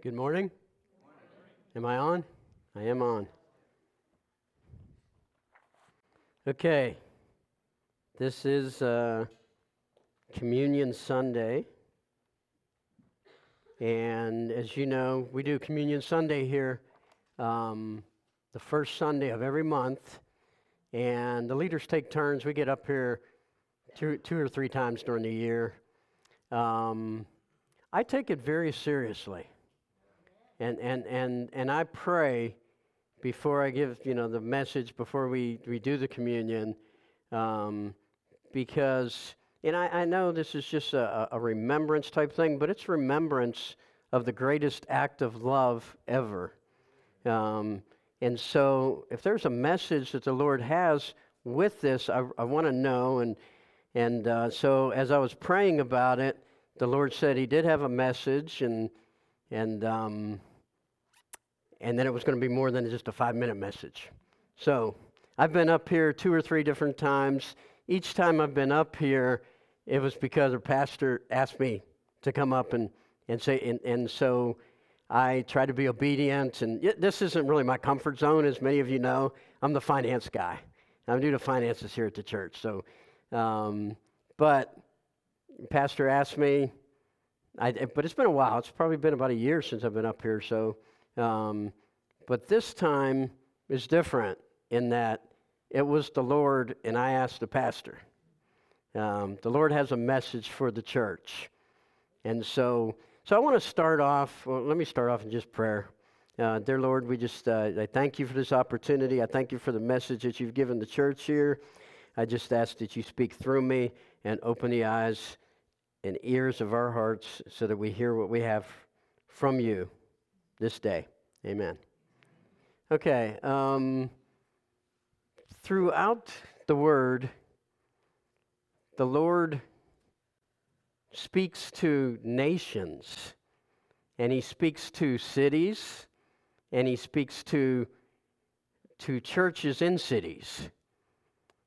Good morning. Am I on? I am on. Okay. This is uh, Communion Sunday. And as you know, we do Communion Sunday here um, the first Sunday of every month. And the leaders take turns. We get up here two, two or three times during the year. Um, I take it very seriously. And, and, and, and I pray before I give, you know, the message, before we, we do the communion, um, because, and I, I know this is just a, a remembrance type thing, but it's remembrance of the greatest act of love ever. Um, and so, if there's a message that the Lord has with this, I, I want to know. And, and uh, so, as I was praying about it, the Lord said He did have a message, and, and, um, and then it was going to be more than just a five minute message. So, I've been up here two or three different times. Each time I've been up here, it was because a pastor asked me to come up and, and say, and, and so I try to be obedient. And this isn't really my comfort zone, as many of you know. I'm the finance guy. I do the finances here at the church. So, um, but pastor asked me, I, but it's been a while. It's probably been about a year since I've been up here. So, um, but this time is different in that it was the Lord, and I asked the pastor. Um, the Lord has a message for the church, and so so I want to start off. Well, let me start off in just prayer. Uh, dear Lord, we just uh, I thank you for this opportunity. I thank you for the message that you've given the church here. I just ask that you speak through me and open the eyes and ears of our hearts so that we hear what we have from you this day. Amen. Okay. Um, throughout the Word, the Lord speaks to nations, and he speaks to cities, and he speaks to, to churches in cities.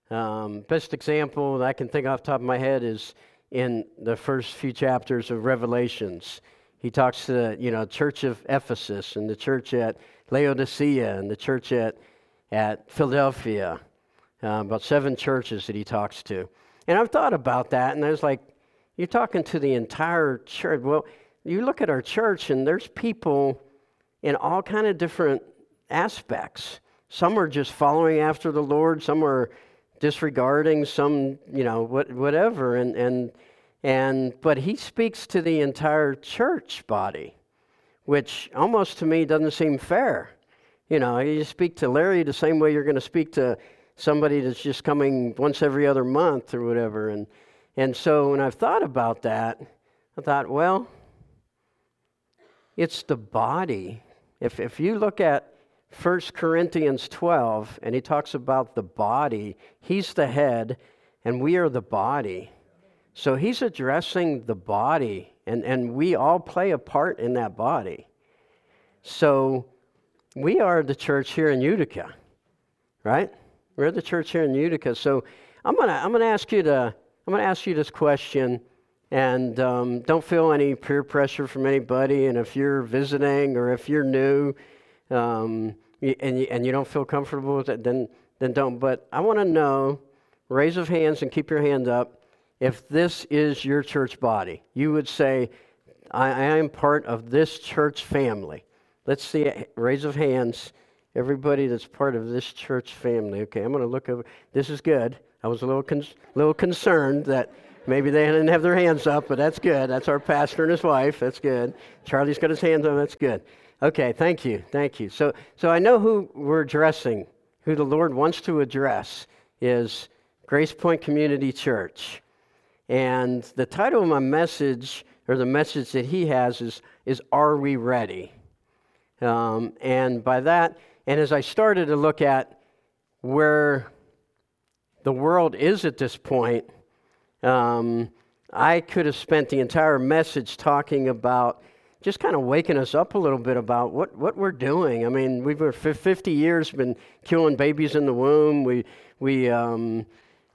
Um, best example that I can think off the top of my head is in the first few chapters of Revelations. He talks to the you know, church of Ephesus and the church at Laodicea and the church at, at Philadelphia. Uh, about seven churches that he talks to. And I've thought about that, and I was like, you're talking to the entire church. Well, you look at our church, and there's people in all kind of different aspects. Some are just following after the Lord. Some are disregarding. Some, you know, what, whatever. And and and but he speaks to the entire church body, which almost to me doesn't seem fair. You know, you speak to Larry the same way you're going to speak to somebody that's just coming once every other month or whatever. And and so when I've thought about that, I thought, well, it's the body. If, if you look at 1 Corinthians 12, and he talks about the body, he's the head, and we are the body. So he's addressing the body, and, and we all play a part in that body. So we are the church here in Utica, right? We're the church here in Utica. So I'm gonna I'm gonna ask you to I'm to ask you this question, and um, don't feel any peer pressure from anybody. And if you're visiting or if you're new, um, and, you, and you don't feel comfortable with it, then, then don't. But I want to know, raise of hands and keep your hand up, if this is your church body. You would say, I, I am part of this church family. Let's see, raise of hands. Everybody that's part of this church family. Okay, I'm going to look over. This is good. I was a little, con- little concerned that maybe they didn't have their hands up, but that's good. That's our pastor and his wife. That's good. Charlie's got his hands up. That's good. Okay, thank you. Thank you. So, so I know who we're addressing, who the Lord wants to address is Grace Point Community Church. And the title of my message, or the message that he has, is, is Are We Ready? Um, and by that, and as I started to look at where the world is at this point, um, I could have spent the entire message talking about just kind of waking us up a little bit about what, what we're doing. I mean, we've for 50 years been killing babies in the womb. We, we, um,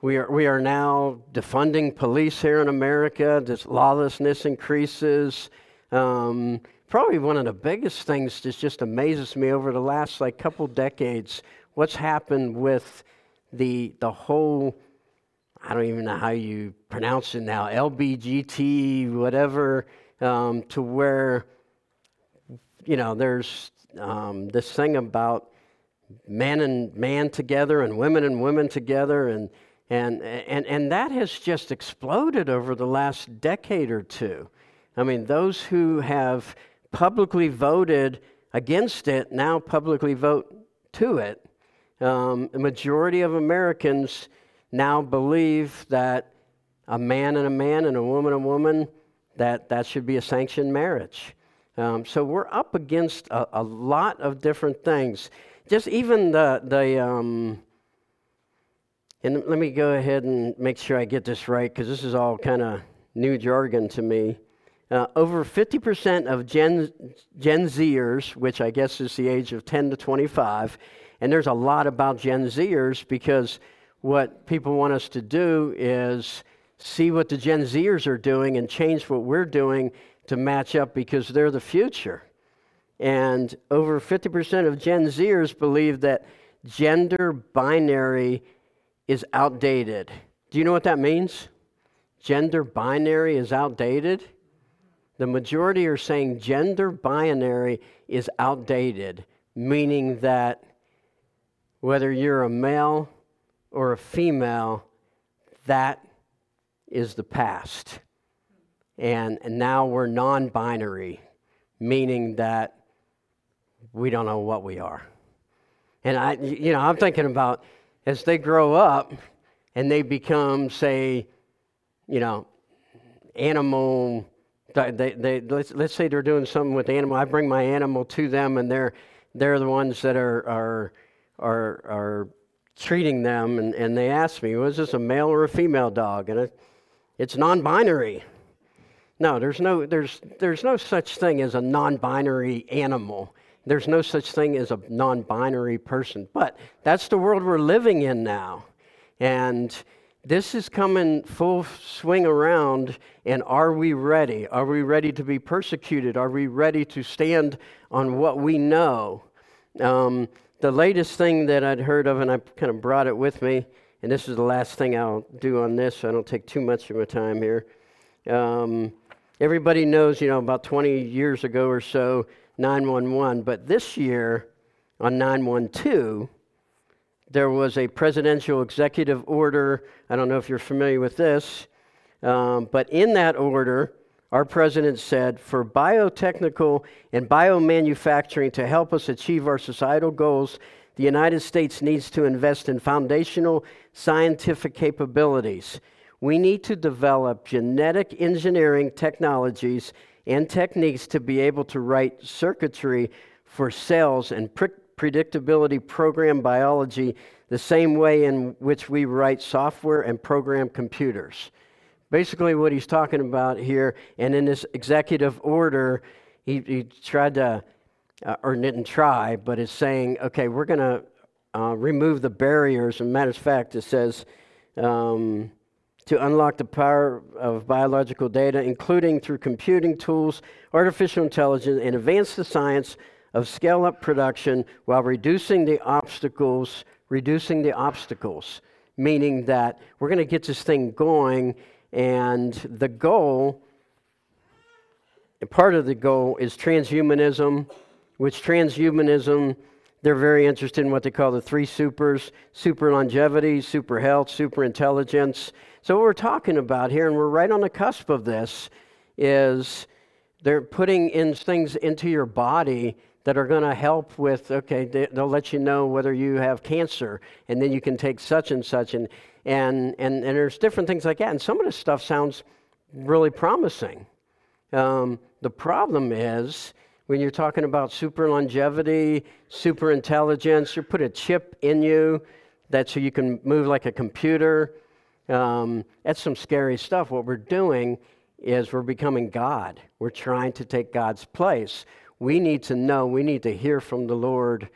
we, are, we are now defunding police here in America. This lawlessness increases. Um, probably one of the biggest things that just amazes me over the last like couple decades what's happened with the the whole I don't even know how you pronounce it now LBGT whatever um, to where you know there's um, this thing about man and man together and women and women together and and and and that has just exploded over the last decade or two I mean, those who have publicly voted against it now publicly vote to it. Um, the majority of Americans now believe that a man and a man and a woman and a woman that that should be a sanctioned marriage. Um, so we're up against a, a, lot of different things. Just even the the um, and let me go ahead and make sure I get this right because this is all kind of new jargon to me. Uh, over 50% of Gen, Gen Zers, which I guess is the age of 10 to 25, and there's a lot about Gen Zers because what people want us to do is see what the Gen Zers are doing and change what we're doing to match up because they're the future. And over 50% of Gen Zers believe that gender binary is outdated. Do you know what that means? Gender binary is outdated? The majority are saying gender binary is outdated, meaning that whether you're a male or a female, that is the past. And, and now we're non binary, meaning that we don't know what we are. And I, you know, I'm thinking about as they grow up and they become, say, you know, animal they, they, let's, let's say they're doing something with the animal. I bring my animal to them, and they're, they're the ones that are, are, are, are treating them. And, and they ask me, was this a male or a female dog? And it, it's non binary. No, there's no, there's, there's no such thing as a non binary animal. There's no such thing as a non binary person. But that's the world we're living in now. And this is coming full swing around, and are we ready? Are we ready to be persecuted? Are we ready to stand on what we know? Um, the latest thing that I'd heard of, and I kind of brought it with me, and this is the last thing I'll do on this, so I don't take too much of my time here. Um, everybody knows, you know, about 20 years ago or so, 911, but this year on 912, there was a presidential executive order. I don't know if you're familiar with this, um, but in that order, our president said for biotechnical and biomanufacturing to help us achieve our societal goals, the United States needs to invest in foundational scientific capabilities. We need to develop genetic engineering technologies and techniques to be able to write circuitry for cells and predictability program biology the same way in which we write software and program computers. Basically, what he's talking about here, and in this executive order, he, he tried to, uh, or didn't try, but is saying, okay, we're going to uh, remove the barriers. And matter of fact, it says um, to unlock the power of biological data, including through computing tools, artificial intelligence, and advance the science of scale up production while reducing the obstacles, reducing the obstacles, meaning that we're going to get this thing going, and the goal, and part of the goal is transhumanism, which transhumanism, they're very interested in what they call the three supers super longevity, super health, super intelligence. So, what we're talking about here, and we're right on the cusp of this, is they're putting in things into your body that are going to help with okay they, will let you know whether you have cancer and then you can take such and such and and and, and there's different things like that and some of this stuff sounds really promising. Um, the problem is when you're talking about super longevity super intelligence you put a chip in you that so you can move like a computer um, that's some scary stuff what we're doing is we're becoming god we're trying to take god's place we need to know, we need to hear from the Lord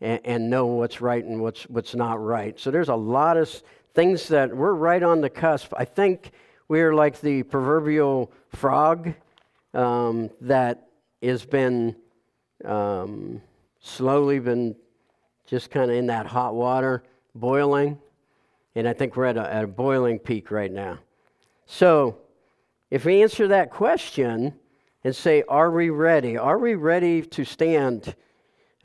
and, and know what's right and what's, what's not right. So there's a lot of things that we're right on the cusp. I think we're like the proverbial frog. um, that has been um, slowly been just kind of in that hot water, boiling. And I think we're at a, at a boiling peak right now. So, if we answer that question and say, Are we ready? Are we ready to stand?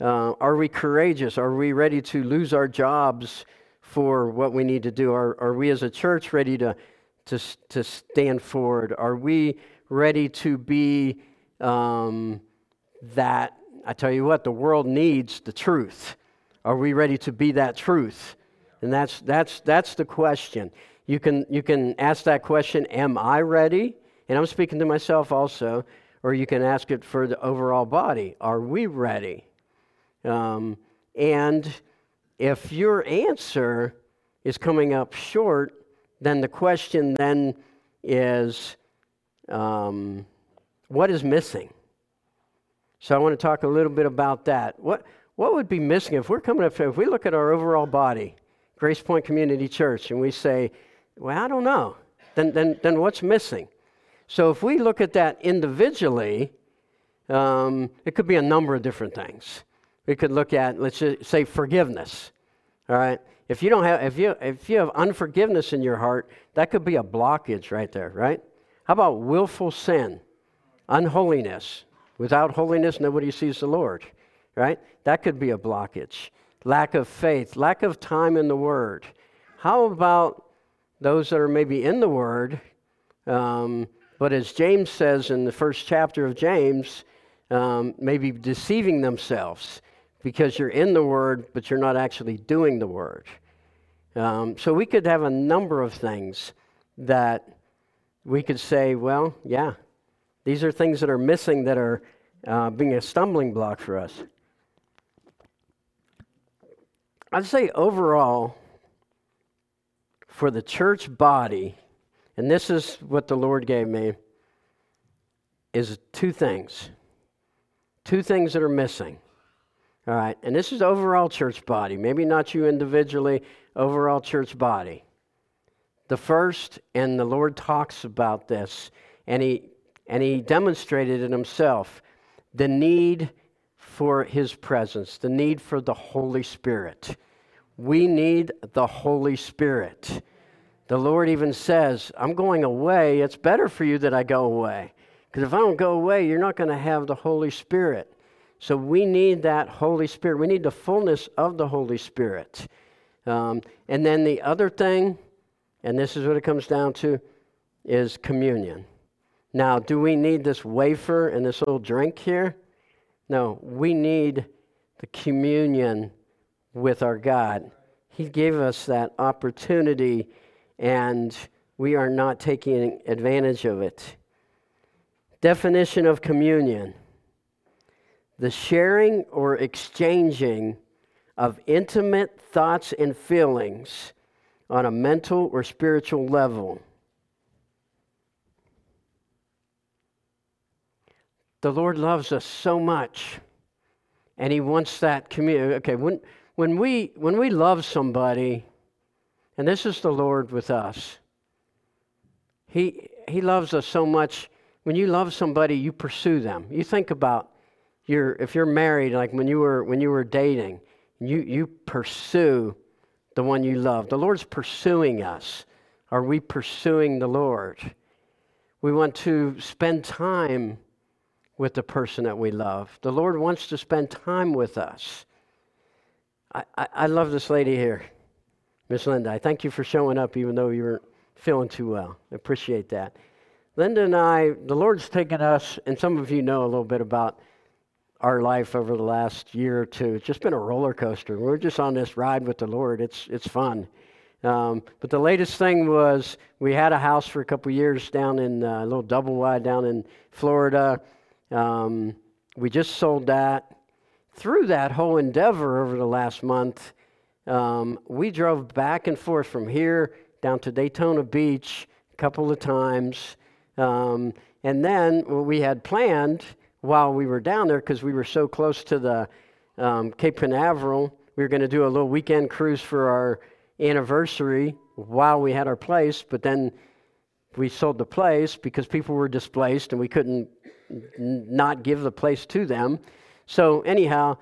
Uh, are we courageous? Are we ready to lose our jobs for what we need to do? Are, are we as a church ready to, to, to stand forward? Are we ready to be um, that? I tell you what, the world needs the truth. Are we ready to be that truth? And that's, that's, that's the question. You can, you can ask that question, Am I ready? And I'm speaking to myself also. Or you can ask it for the overall body Are we ready? Um, and if your answer is coming up short, then the question then is um, what is missing? So I want to talk a little bit about that. What, what would be missing if we're coming up, if we look at our overall body, Grace Point Community Church, and we say, well, I don't know, then, then, then what's missing? So if we look at that individually, um, it could be a number of different things. We could look at, let's just say, forgiveness. All right. If you don't have, if you if you have unforgiveness in your heart, that could be a blockage right there, right? How about willful sin, unholiness? Without holiness, nobody sees the Lord, right? That could be a blockage. Lack of faith, lack of time in the Word. How about those that are maybe in the Word, um, but as James says in the first chapter of James, um, maybe deceiving themselves because you're in the Word, but you're not actually doing the Word. Um, so we could have a number of things that we could say, well, yeah, these are things that are missing that are uh, being a stumbling block for us. I'd say overall, for the church body, and this is what the Lord gave me, is two things. Two things that are missing. All right, and this is overall church body, maybe not you individually, overall church body. The first, and the Lord talks about this, and he, and he demonstrated it himself the need for his presence, the need for the Holy Spirit. We need the Holy Spirit. The Lord even says, I'm going away. It's better for you that I go away. Because if I don't go away, you're not going to have the Holy Spirit. So we need that Holy Spirit. We need the fullness of the Holy Spirit. Um, and then the other thing, and this is what it comes down to, is communion. Now, do we need this wafer and this little drink here? No, we need the communion with our God. He gave us that opportunity, and we are not taking advantage of it. Definition of communion the sharing or exchanging of intimate thoughts and feelings on a mental or spiritual level. The Lord loves us so much, and He wants that community. Okay, when, when, we, when we love somebody, and this is the Lord with us, He, he loves us so much. When you love somebody, you pursue them. You think about your, if you're married, like when you were, when you were dating, you, you pursue the one you love. The Lord's pursuing us. Are we pursuing the Lord? We want to spend time with the person that we love. The Lord wants to spend time with us. I, I, love this lady here, Miss Linda. I thank you for showing up even though you weren't feeling too well. I appreciate that. Linda and I, the Lord's taken us, and some of you know a little bit about our life over the last year or two. It's just been a roller coaster. We're just on this ride with the Lord. It's, it's fun. Um, but the latest thing was we had a house for a couple years down in uh, a little double wide down in Florida. Um, we just sold that. Through that whole endeavor over the last month, um, we drove back and forth from here down to Daytona Beach a couple of times. Um, and then what we had planned while we were down there because we were so close to the um, Cape Canaveral. We were going to do a little weekend cruise for our anniversary while we had our place, but then we sold the place because people were displaced and we couldn't n- not give the place to them. So, anyhow,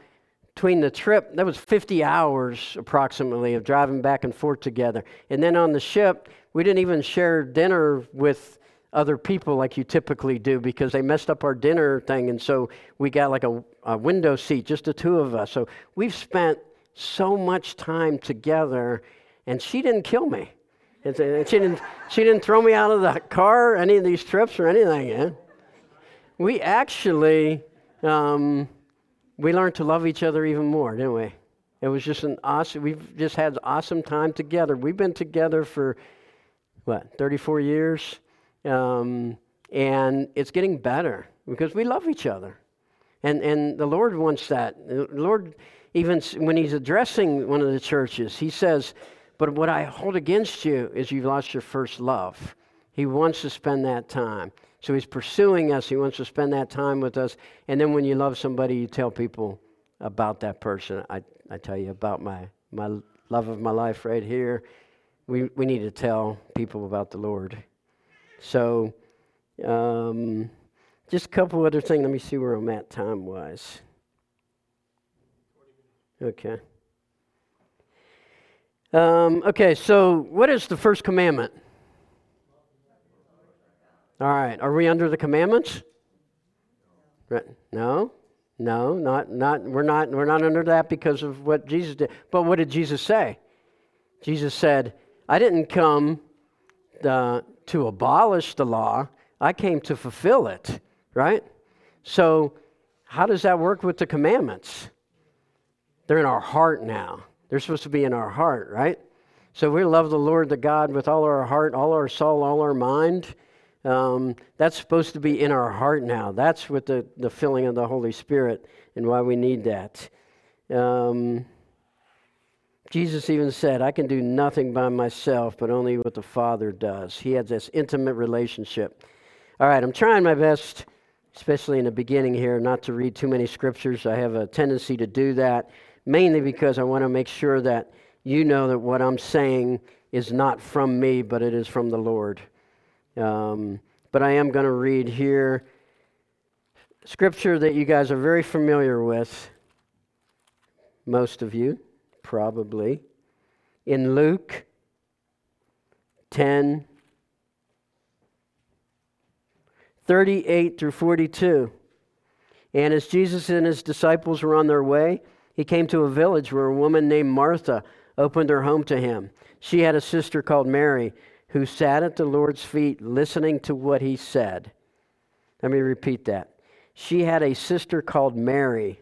between the trip, that was 50 hours approximately of driving back and forth together. And then on the ship, we didn't even share dinner with other people like you typically do because they messed up our dinner thing. And so we got like a, a window seat, just the two of us. So we've spent so much time together, and she didn't kill me. And she didn't, she didn't throw me out of the car, any of these trips or anything. Yeah? We actually, um, we learned to love each other even more, didn't we? It was just an awesome, we've just had awesome time together. We've been together for, what, 34 years? Um, and it's getting better because we love each other. And, and the Lord wants that. The Lord, even when He's addressing one of the churches, He says, But what I hold against you is you've lost your first love. He wants to spend that time. So He's pursuing us. He wants to spend that time with us. And then when you love somebody, you tell people about that person. I, I tell you about my, my love of my life right here. We, we need to tell people about the Lord. So, um, just a couple other things. Let me see where I'm at time wise. Okay. Um, okay, so what is the first commandment? All right, are we under the commandments? No, no, not not. We're not. We're not under that because of what Jesus did. But what did Jesus say? Jesus said, "I didn't come uh, to abolish the law, I came to fulfill it, right? So, how does that work with the commandments? They're in our heart now. They're supposed to be in our heart, right? So, we love the Lord, the God, with all our heart, all our soul, all our mind. Um, that's supposed to be in our heart now. That's what the, the filling of the Holy Spirit and why we need that. Um, Jesus even said, I can do nothing by myself, but only what the Father does. He has this intimate relationship. All right, I'm trying my best, especially in the beginning here, not to read too many scriptures. I have a tendency to do that, mainly because I want to make sure that you know that what I'm saying is not from me, but it is from the Lord. Um, but I am going to read here scripture that you guys are very familiar with, most of you probably, in Luke 10 38 through 42. And as Jesus and his disciples were on their way, he came to a village where a woman named Martha opened her home to him. She had a sister called Mary who sat at the Lord's feet listening to what he said. Let me repeat that. She had a sister called Mary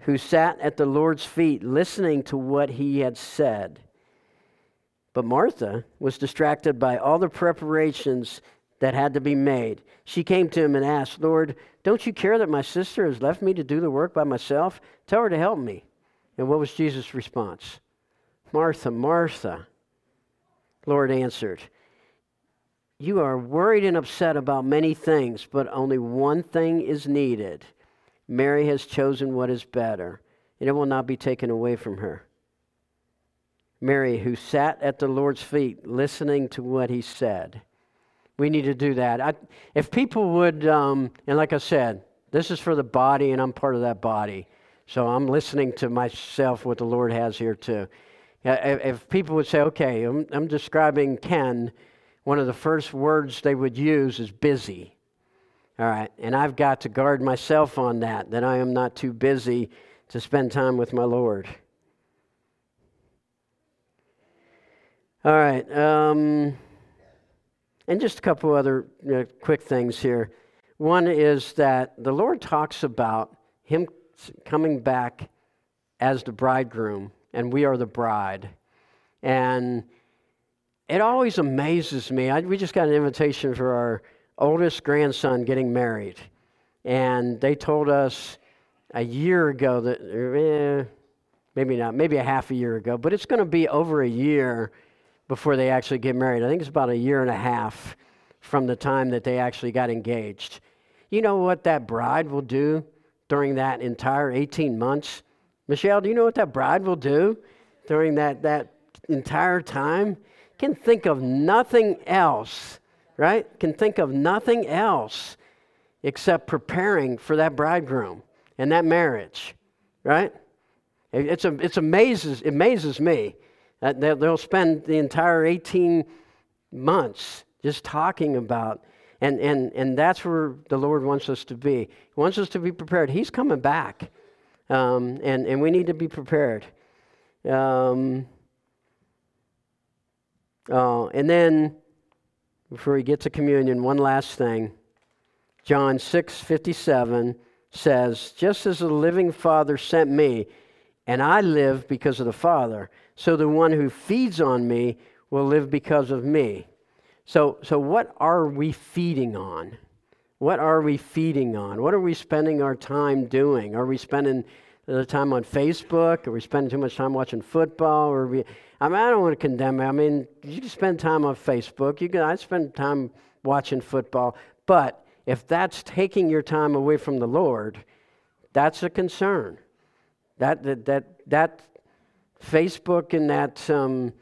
who sat at the Lord's feet listening to what he had said. But Martha was distracted by all the preparations that had to be made. She came to him and asked, Lord, don't you care that my sister has left me to do the work by myself? Tell her to help me. And what was Jesus' response? Martha, Martha. Lord answered, You are worried and upset about many things, but only one thing is needed. Mary has chosen what is better, and it will not be taken away from her. Mary, who sat at the Lord's feet listening to what he said. We need to do that. I, if people would, um, and like I said, this is for the body, and I'm part of that body. So I'm listening to myself, what the Lord has here too. If, people would say, okay, I'm, I'm describing Ken, one of the first words they would use is busy. All right, and I've got to guard myself on that, that I am not too busy to spend time with my Lord. All right, um, and just a couple other you know, quick things here. One is that the Lord talks about Him coming back as the bridegroom, and we are the bride. And it always amazes me. I, we just got an invitation for our oldest grandson getting married. And they told us a year ago that, eh, maybe not, maybe a half a year ago, but it's going to be over a year before they actually get married. I think it's about a year and a half from the time that they actually got engaged. You know what that bride will do during that entire 18 months? Michelle, do you know what that bride will do during that, that entire time? Can think of nothing else right? Can think of nothing else except preparing for that bridegroom and that marriage, right? It's, a, it's amazes, it amazes me that they'll spend the entire 18 months just talking about, and, and, and that's where the Lord wants us to be. He wants us to be prepared. He's coming back, um, and, and we need to be prepared. Um, uh, and then, before we get to communion, one last thing. John 6 57 says, Just as the living Father sent me, and I live because of the Father, so the one who feeds on me will live because of me. So, so what are we feeding on? What are we feeding on? What are we spending our time doing? Are we spending the time on Facebook? Are we spending too much time watching football? Or we, I mean, I don't want to condemn it. I mean, you can spend time on Facebook. You can, I spend time watching football. But if that's taking your time away from the Lord, that's a concern. That, that, that, that Facebook and that um,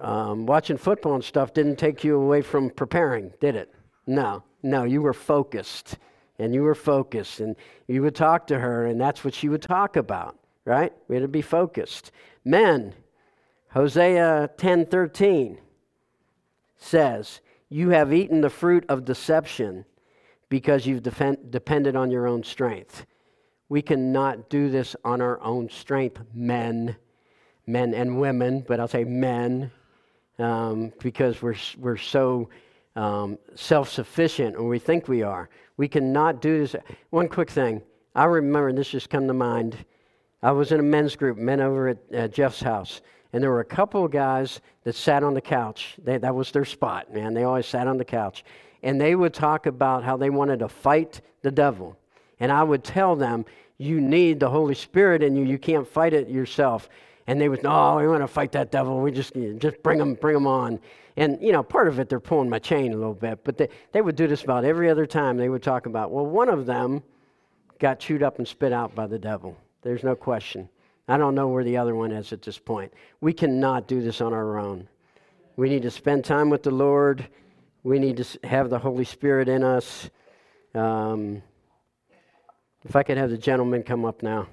um, watching football and stuff didn't take you away from preparing, did it? No, no, you were focused. And you were focused, and you would talk to her, and that's what she would talk about, right? We had to be focused. Men, Hosea 10:13 says, "You have eaten the fruit of deception because you've defend, depended on your own strength." We cannot do this on our own strength, men, men and women, but I'll say men, um, because we're, we're so um, self sufficient, or we think we are. We cannot do this. One quick thing. I remember, this just come to mind. I was in a men's group, men over at uh, Jeff's house, and there were a couple of guys that sat on the couch. They, that was their spot, man. They always sat on the couch. And they would talk about how they wanted to fight the devil. And I would tell them, you need the Holy Spirit in you. You can't fight it yourself. And they would, no, we want to fight that devil. We just, just bring them, bring them on. And, you know, part of it, they're pulling my chain a little bit. But they, they would do this about every other time. They would talk about, well, one of them got chewed up and spit out by the devil. There's no question. I don't know where the other one is at this point. We cannot do this on our own. We need to spend time with the Lord. We need to have the Holy Spirit in us. Um, if I could have the gentleman come up now.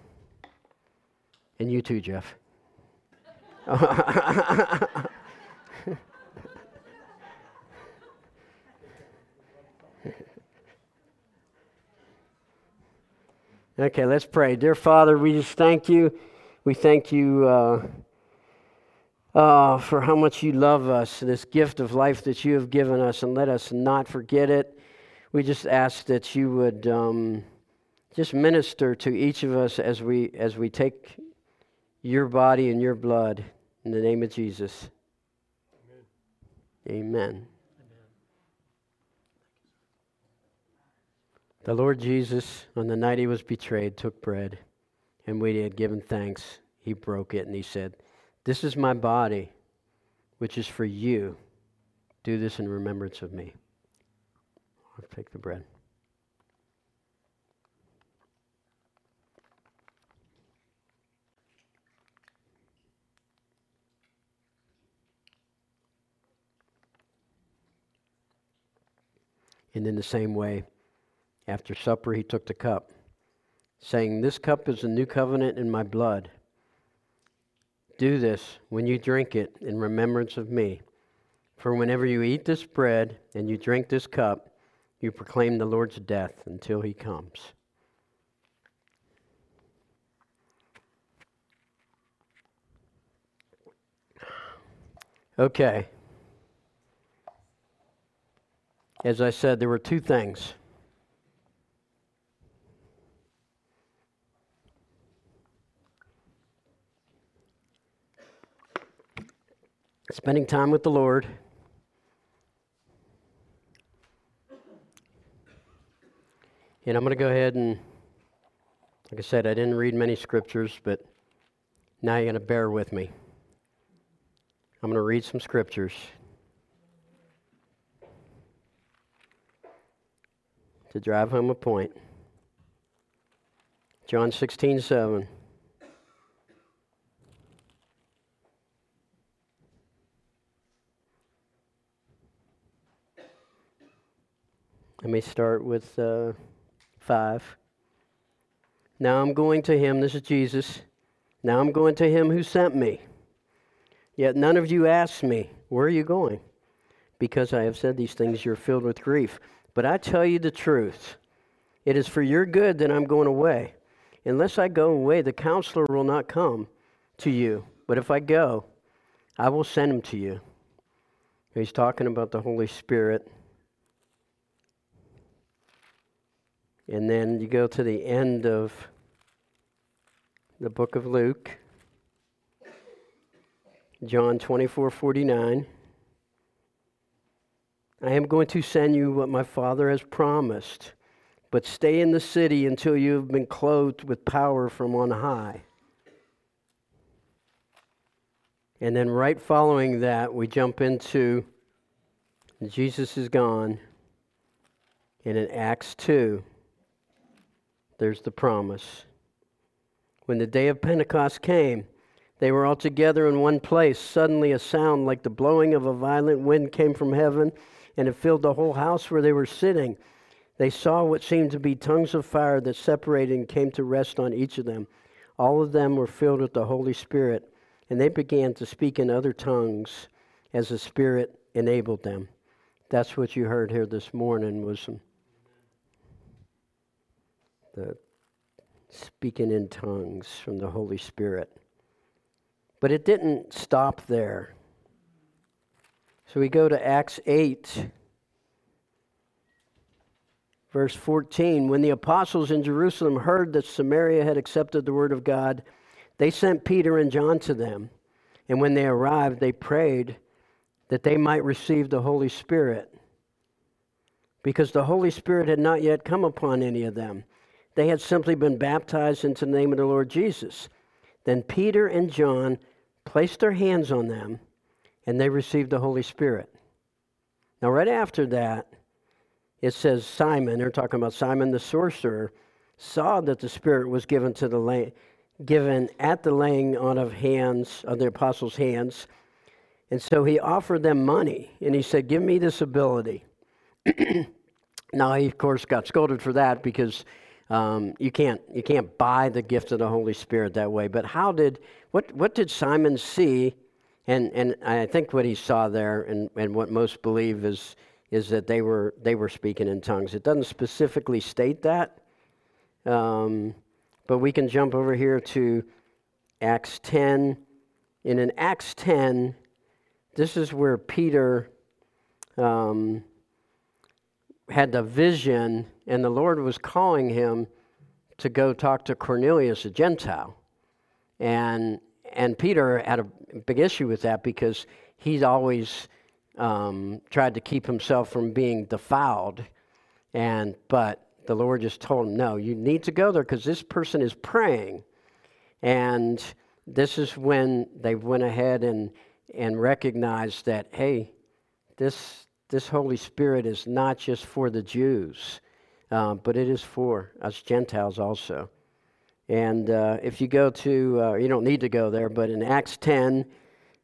And you too, Jeff. okay, let's pray. Dear Father, we just thank you. We thank you uh, uh, for how much you love us, this gift of life that you have given us, and let us not forget it. We just ask that you would. Um, just minister to each of us as we as we take your body and your blood in the name of Jesus. Amen. Amen. The Lord Jesus, on the night he was betrayed, took bread, and when he had given thanks, he broke it, and he said, This is my body, which is for you. Do this in remembrance of me. I'll take the bread. And in the same way, after supper, he took the cup, saying, This cup is the new covenant in my blood. Do this when you drink it in remembrance of me. For whenever you eat this bread and you drink this cup, you proclaim the Lord's death until he comes. Okay. As I said, there were two things. Spending time with the Lord. And I'm going to go ahead and, like I said, I didn't read many scriptures, but now you're going to bear with me. I'm going to read some scriptures. To drive home a point. John 16, 7. Let me start with uh, 5. Now I'm going to him, this is Jesus. Now I'm going to him who sent me. Yet none of you asked me, Where are you going? Because I have said these things, you're filled with grief. But I tell you the truth. It is for your good that I'm going away. Unless I go away, the counselor will not come to you. But if I go, I will send him to you. He's talking about the Holy Spirit. And then you go to the end of the book of Luke, John 24 49. I am going to send you what my Father has promised, but stay in the city until you have been clothed with power from on high. And then, right following that, we jump into Jesus is gone. And in Acts 2, there's the promise. When the day of Pentecost came, they were all together in one place. Suddenly, a sound like the blowing of a violent wind came from heaven, and it filled the whole house where they were sitting. They saw what seemed to be tongues of fire that separated and came to rest on each of them. All of them were filled with the Holy Spirit, and they began to speak in other tongues as the Spirit enabled them. That's what you heard here this morning was some the speaking in tongues from the Holy Spirit. But it didn't stop there. So we go to Acts 8, verse 14. When the apostles in Jerusalem heard that Samaria had accepted the word of God, they sent Peter and John to them. And when they arrived, they prayed that they might receive the Holy Spirit. Because the Holy Spirit had not yet come upon any of them. They had simply been baptized into the name of the Lord Jesus. Then Peter and John placed their hands on them and they received the Holy Spirit. Now, right after that, it says Simon, they're talking about Simon the sorcerer, saw that the Spirit was given to the lay, given at the laying on of hands of the apostles' hands. And so he offered them money and he said, Give me this ability. now he of course got scolded for that because um, you can't you can't buy the gift of the Holy Spirit that way. But how did what what did Simon see? And and I think what he saw there, and, and what most believe is is that they were they were speaking in tongues. It doesn't specifically state that, um, but we can jump over here to Acts ten. And in Acts ten, this is where Peter um, had the vision and the Lord was calling him to go talk to Cornelius, a Gentile. And, and Peter had a big issue with that because he's always um, tried to keep himself from being defiled. And, but the Lord just told him, no, you need to go there because this person is praying. And this is when they went ahead and, and recognized that, hey, this, this Holy Spirit is not just for the Jews uh, but it is for us Gentiles also. And uh, if you go to, uh, you don't need to go there, but in Acts 10,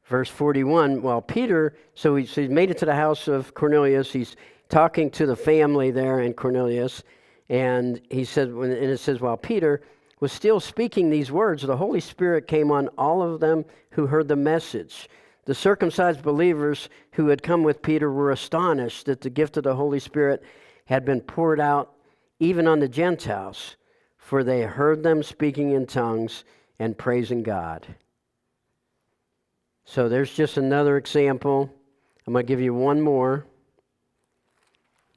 verse 41, well, Peter, so, he, so he's made it to the house of Cornelius. He's talking to the family there in Cornelius. And he said, and it says, while Peter was still speaking these words, the Holy Spirit came on all of them who heard the message. The circumcised believers who had come with Peter were astonished that the gift of the Holy Spirit had been poured out even on the Gentiles, for they heard them speaking in tongues and praising God. So there's just another example. I'm going to give you one more.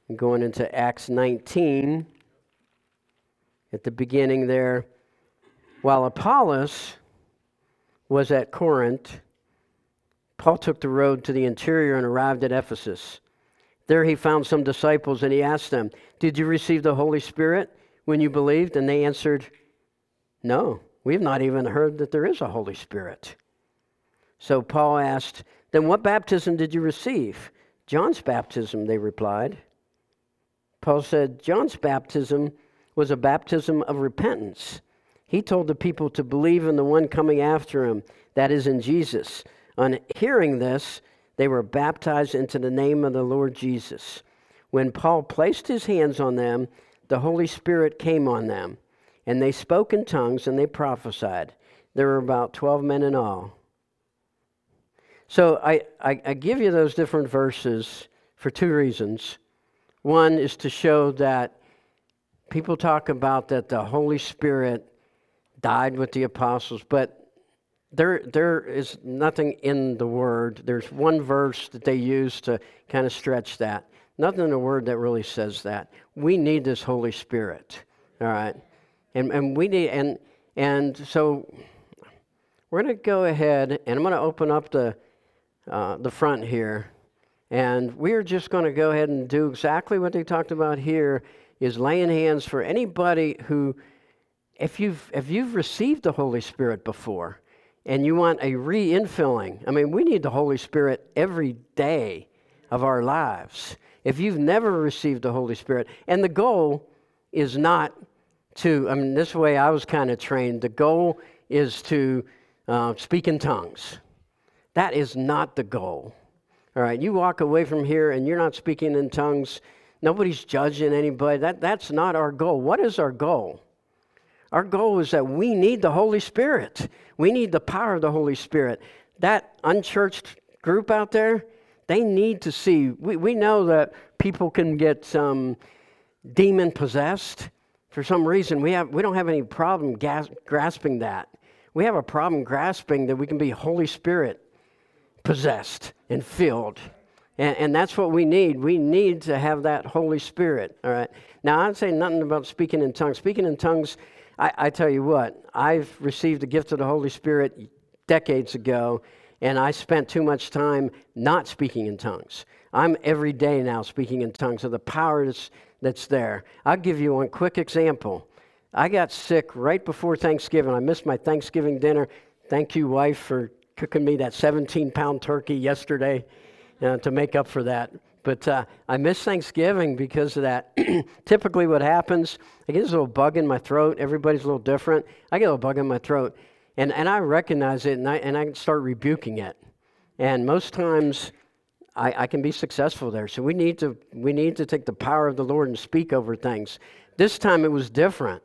I'm going into Acts 19. At the beginning there, while Apollos was at Corinth, Paul took the road to the interior and arrived at Ephesus. There he found some disciples and he asked them, Did you receive the Holy Spirit when you believed? And they answered, No, we have not even heard that there is a Holy Spirit. So Paul asked, Then what baptism did you receive? John's baptism, they replied. Paul said, John's baptism was a baptism of repentance. He told the people to believe in the one coming after him, that is, in Jesus. On hearing this, they were baptized into the name of the Lord Jesus. When Paul placed his hands on them, the Holy Spirit came on them, and they spoke in tongues and they prophesied. There were about 12 men in all. So I, I, I give you those different verses for two reasons. One is to show that people talk about that the Holy Spirit died with the apostles, but there, there is nothing in the Word. There's one verse that they use to kind of stretch that. Nothing in the Word that really says that. We need this Holy Spirit, all right? And, and we need, and, and so we're going to go ahead and I'm going to open up the, uh, the front here. And we're just going to go ahead and do exactly what they talked about here is laying hands for anybody who, if you've, if you've received the Holy Spirit before and you want a re infilling, I mean, we need the Holy Spirit every day of our lives. If you've never received the Holy Spirit, and the goal is not to, I mean, this way I was kind of trained, the goal is to uh, speak in tongues. That is not the goal. All right, you walk away from here and you're not speaking in tongues. Nobody's judging anybody. That, that's not our goal. What is our goal? Our goal is that we need the Holy Spirit. We need the power of the Holy Spirit. That unchurched group out there, they need to see. We, we know that people can get um, demon possessed. For some reason, we, have, we don't have any problem gas, grasping that. We have a problem grasping that we can be Holy Spirit possessed and filled. And, and, that's what we need. We need to have that Holy Spirit. All right. Now, I'd say nothing about speaking in tongues. Speaking in tongues, I, I tell you what, I've received the gift of the Holy Spirit decades ago, and I spent too much time not speaking in tongues. I'm every day now speaking in tongues of the power that's, there. I'll give you one quick example. I got sick right before Thanksgiving. I missed my Thanksgiving dinner. Thank you, wife, for cooking me that 17 pound turkey yesterday uh, to make up for that. But uh, I miss Thanksgiving because of that. Typically, what happens, I get this little bug in my throat. Everybody's a little different. I get a little bug in my throat. And, and I recognize it and I, and I start rebuking it. And most times, I, I can be successful there. So we need, to, we need to take the power of the Lord and speak over things. This time it was different.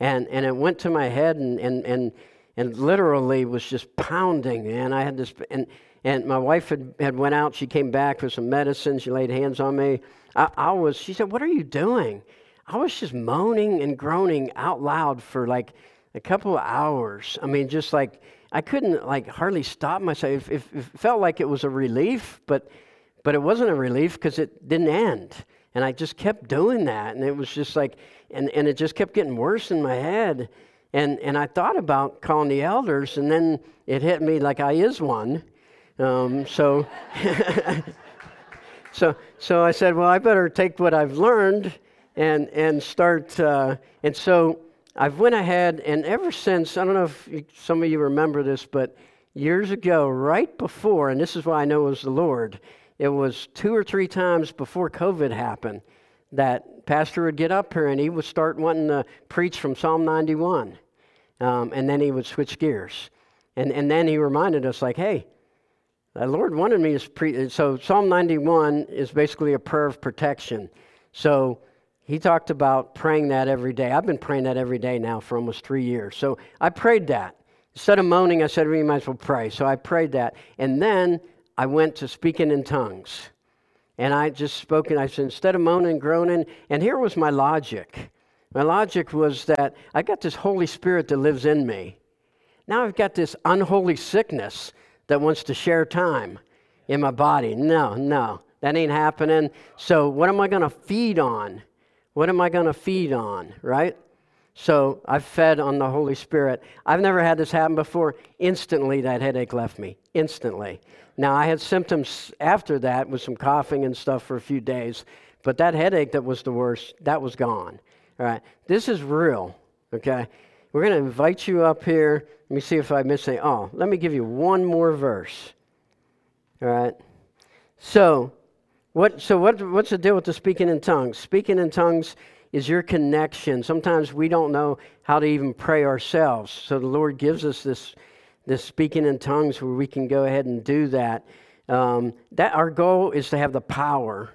And, and it went to my head and, and, and and literally was just pounding. And I had this, and, and my wife had, had went out. She came back with some medicine. She laid hands on me. I, I was, she said, what are you doing? I was just moaning and groaning out loud for like a couple of hours. I mean, just like, I couldn't like hardly stop myself. It, it, felt like it was a relief, but, but it wasn't a relief because it didn't end. And I just kept doing that. And it was just like, and, and it just kept getting worse in my head. And, and I thought about calling the elders, and then it hit me like I is one. Um, so, so, so I said, well, I better take what I've learned and, and start. Uh, and so I've went ahead, and ever since, I don't know if some of you remember this, but years ago, right before, and this is why I know it was the Lord, it was two or three times before COVID happened that pastor would get up here and he would start wanting to preach from Psalm 91. Um, and then he would switch gears. And, and then he reminded us, like, hey, the Lord wanted me to preach. So Psalm 91 is basically a prayer of protection. So he talked about praying that every day. I've been praying that every day now for almost three years. So I prayed that. Instead of moaning, I said, you might as well pray. So I prayed that. And then I went to speaking in tongues. And I just spoke, and I said, instead of moaning and groaning, and here was my logic. My logic was that I got this Holy Spirit that lives in me. Now I've got this unholy sickness that wants to share time in my body. No, no, that ain't happening. So, what am I going to feed on? What am I going to feed on, right? So, I've fed on the Holy Spirit. I've never had this happen before. Instantly, that headache left me. Instantly. Now, I had symptoms after that with some coughing and stuff for a few days, but that headache that was the worst, that was gone. All right, this is real, okay? We're going to invite you up here. Let me see if I miss anything. Oh, let me give you one more verse. All right. So, what, so what, what's the deal with the speaking in tongues? Speaking in tongues is your connection. Sometimes we don't know how to even pray ourselves. So the Lord gives us this, this speaking in tongues where we can go ahead and do that. Um, that our goal is to have the power,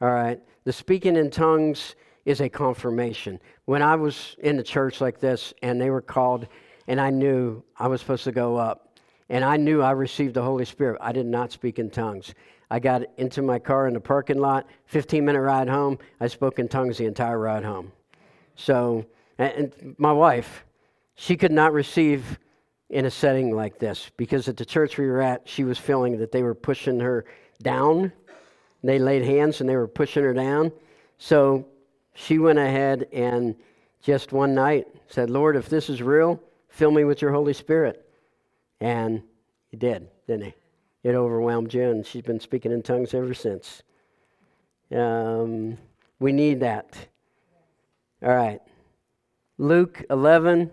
all right, The speaking in tongues is a confirmation. When I was in the church like this and they were called, and I knew I was supposed to go up, and I knew I received the Holy Spirit, I did not speak in tongues. I got into my car in the parking lot, 15 minute ride home. I spoke in tongues the entire ride home. So, and, my wife, she could not receive in a setting like this because at the church we were at, she was feeling that they were pushing her down. They laid hands and they were pushing her down. So she went ahead and just one night said, Lord, if this is real, fill me with your Holy Spirit. And he did, didn't he? It overwhelmed Jen. she's been speaking in tongues ever since. Um, we need that. All right. Luke 11,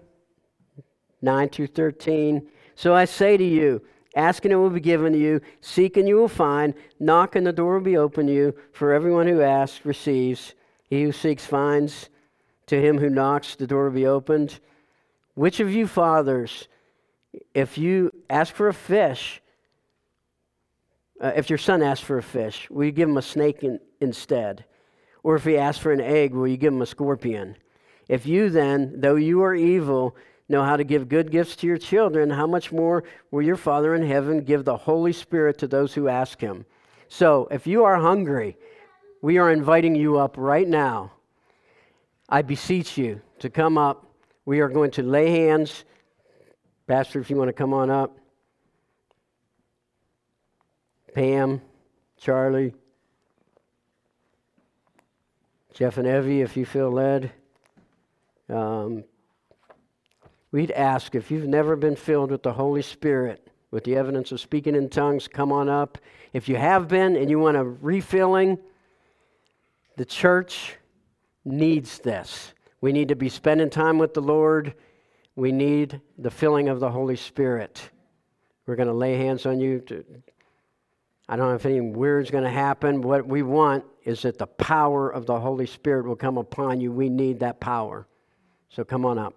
9 through 13. So I say to you, ask and it will be given to you, seek and you will find, knock and the door will be open to you. For everyone who asks receives, he who seeks finds, to him who knocks the door will be opened. Which of you fathers, if you ask for a fish, uh, if your son asks for a fish, will you give him a snake in, instead? Or if he asks for an egg, will you give him a scorpion? If you then, though you are evil, know how to give good gifts to your children, how much more will your Father in heaven give the Holy Spirit to those who ask him? So, if you are hungry, we are inviting you up right now. I beseech you to come up. We are going to lay hands. Pastor, if you want to come on up. Pam, Charlie, Jeff and Evie, if you feel led. Um, we'd ask if you've never been filled with the Holy Spirit, with the evidence of speaking in tongues, come on up. If you have been and you want a refilling, the church needs this. We need to be spending time with the Lord. We need the filling of the Holy Spirit. We're going to lay hands on you. To, I don't know if anything weird's going to happen. What we want is that the power of the Holy Spirit will come upon you. We need that power. So come on up.